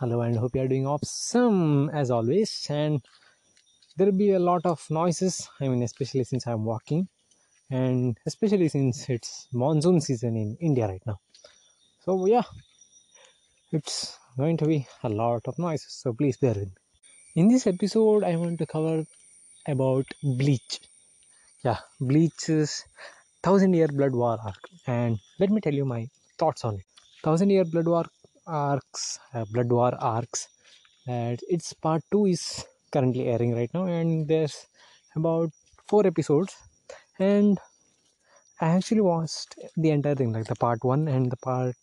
Hello, and hope you are doing awesome as always. And there will be a lot of noises. I mean, especially since I'm walking, and especially since it's monsoon season in India right now. So yeah, it's going to be a lot of noises. So please bear with me. In this episode, I want to cover about Bleach. Yeah, Bleach's thousand year blood war arc, and let me tell you my thoughts on it. Thousand year blood war arcs, uh, blood war arcs. and its part two is currently airing right now, and there's about four episodes, and I actually watched the entire thing, like the part one and the part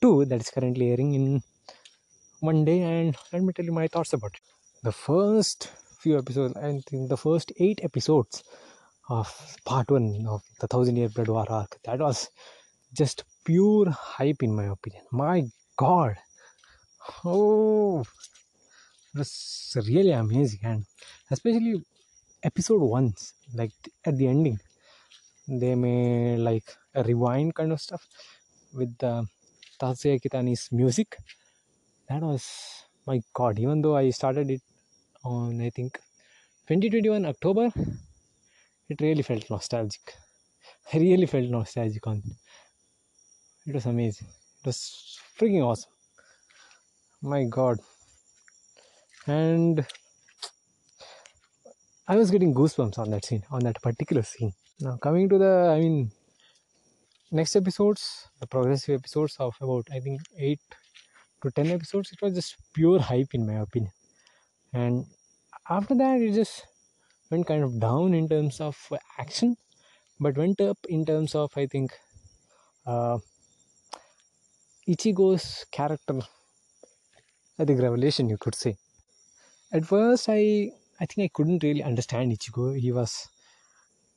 two that is currently airing in one day. And let me tell you my thoughts about it. The first few episodes, I think the first eight episodes of part one of the Thousand Year Blood War arc, that was just pure hype in my opinion. My God, oh, it was really amazing, and especially episode ones, like at the ending, they made like a rewind kind of stuff with the Tatsuya Kitani's music. That was my God. Even though I started it on I think 2021 October, it really felt nostalgic. I really felt nostalgic on. It was amazing. Was freaking awesome. My God. And I was getting goosebumps on that scene, on that particular scene. Now coming to the, I mean, next episodes, the progressive episodes of about I think eight to ten episodes, it was just pure hype in my opinion. And after that, it just went kind of down in terms of action, but went up in terms of I think uh, Ichigo's character. I think revelation, you could say. At first, I I think I couldn't really understand Ichigo. He was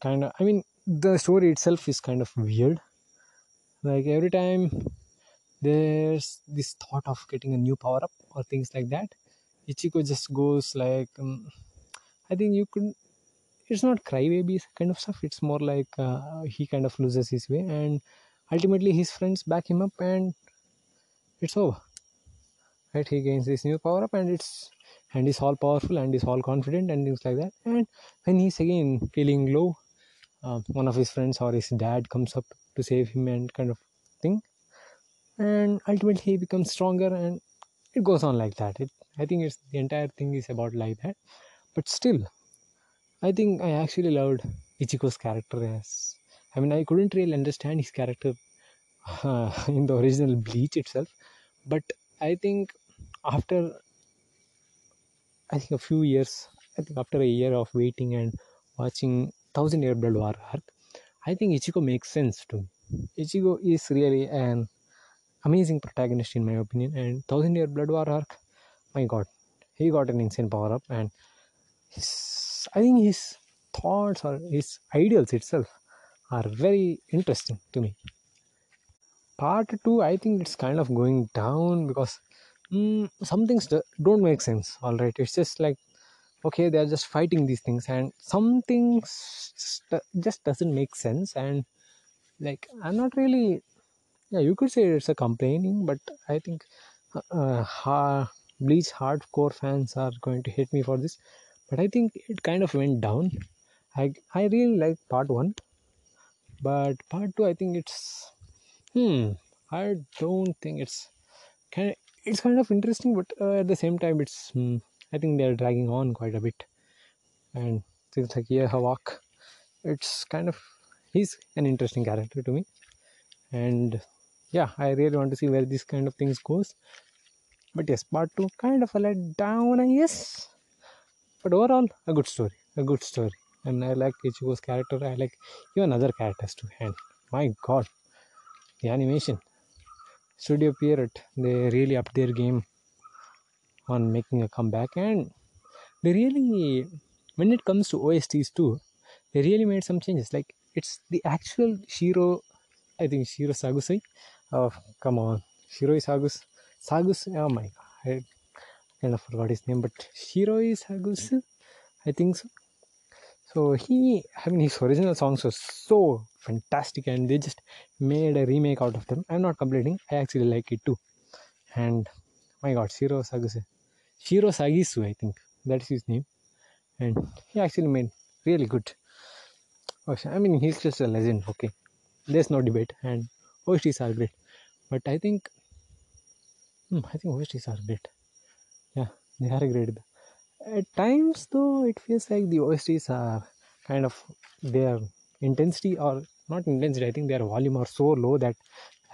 kind of. I mean, the story itself is kind of weird. Like every time there's this thought of getting a new power up or things like that, Ichigo just goes like. Um, I think you could it's not crybaby kind of stuff it's more like uh, he kind of loses his way and ultimately his friends back him up and it's over. Right he gains this new power up and it's and he's all powerful and he's all confident and things like that. And when he's again feeling low uh, one of his friends or his dad comes up to save him and kind of thing. And ultimately he becomes stronger and it goes on like that. It i think it's the entire thing is about like that. But still I think I actually loved Ichigo's character as I mean I couldn't really understand his character uh, in the original Bleach itself, but I think after I think a few years, I think after a year of waiting and watching Thousand Year Blood War arc, I think Ichigo makes sense to me. Ichigo is really an amazing protagonist in my opinion, and Thousand Year Blood War arc, my God, he got an insane power up and his, I think his thoughts or his ideals itself are very interesting to me. Part two, I think it's kind of going down because mm, some things do- don't make sense. All right, it's just like okay, they're just fighting these things, and some things just, just doesn't make sense. And like, I'm not really, yeah, you could say it's a complaining, but I think uh, ha- Bleach hardcore fans are going to hate me for this but I think it kind of went down. I I really like part one, but part two I think it's hmm. I don't think it's kind it's kind of interesting, but uh, at the same time it's hmm, I think they're dragging on quite a bit, and things like yeah Hawk, it's kind of he's an interesting character to me, and yeah I really want to see where this kind of things goes. But yes, part two kind of a let down, I guess. But overall a good story a good story. And i like ichigo's character. I like even other characters too. And my god the animation studio pierrot they really upped their game on making a comeback and they really when it comes to osts too they really made some changes like it's the actual shiro i think shiro sagusai oh come on shiro sagus sagus oh my god I kind of forgot his name, but Shiroi Sagusu, I think so. So he, I mean, his original songs were so fantastic, and they just made a remake out of them. I'm not complaining. I actually like it too. And my god, Shiro Sagase. Shiro Sagisu, I think. That's his name. And he actually made really good. I mean, he's just a legend, okay. There's no debate. And OSTs are great. But I think, hmm, I think OSTs are great. Yeah, they are great. At times, though, it feels like the OSTs are kind of their intensity or not intensity. I think their volume are so low that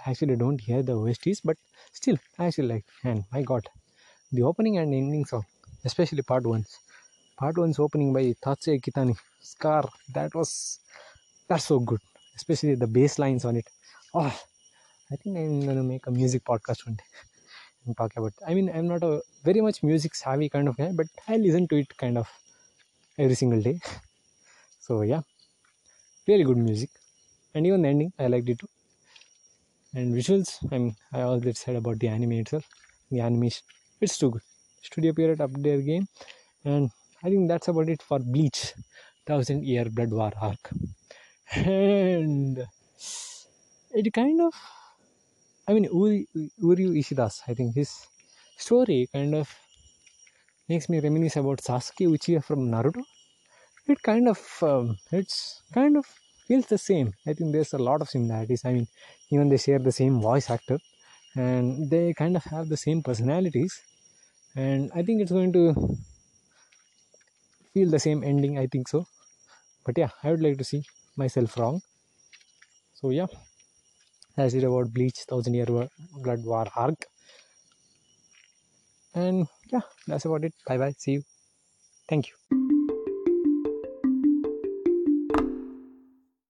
I actually don't hear the OSTs. But still, I actually like. And my God, the opening and ending song, especially part ones. Part one's opening by Tatsuya Kitani, Scar. That was that's so good, especially the bass lines on it. Oh, I think I'm gonna make a music podcast one day and talk about. I mean, I'm not a very much music savvy kind of guy, but I listen to it kind of every single day. So yeah, really good music, and even the ending I liked it too. And visuals, I mean, I already said about the anime itself, the animation, it's too good. Studio Pierrot up their game, and I think that's about it for Bleach, Thousand Year Blood War arc, and it kind of I mean, Uri, Uryu Ishidas, I think his story kind of makes me reminisce about Sasuke Uchiha from Naruto. It kind of, um, it's kind of feels the same. I think there's a lot of similarities. I mean, even they share the same voice actor, and they kind of have the same personalities. And I think it's going to feel the same ending. I think so. But yeah, I would like to see myself wrong. So yeah as it about Bleach Thousand Year Blood War arc. And yeah, that's about it. Bye bye. See you. Thank you.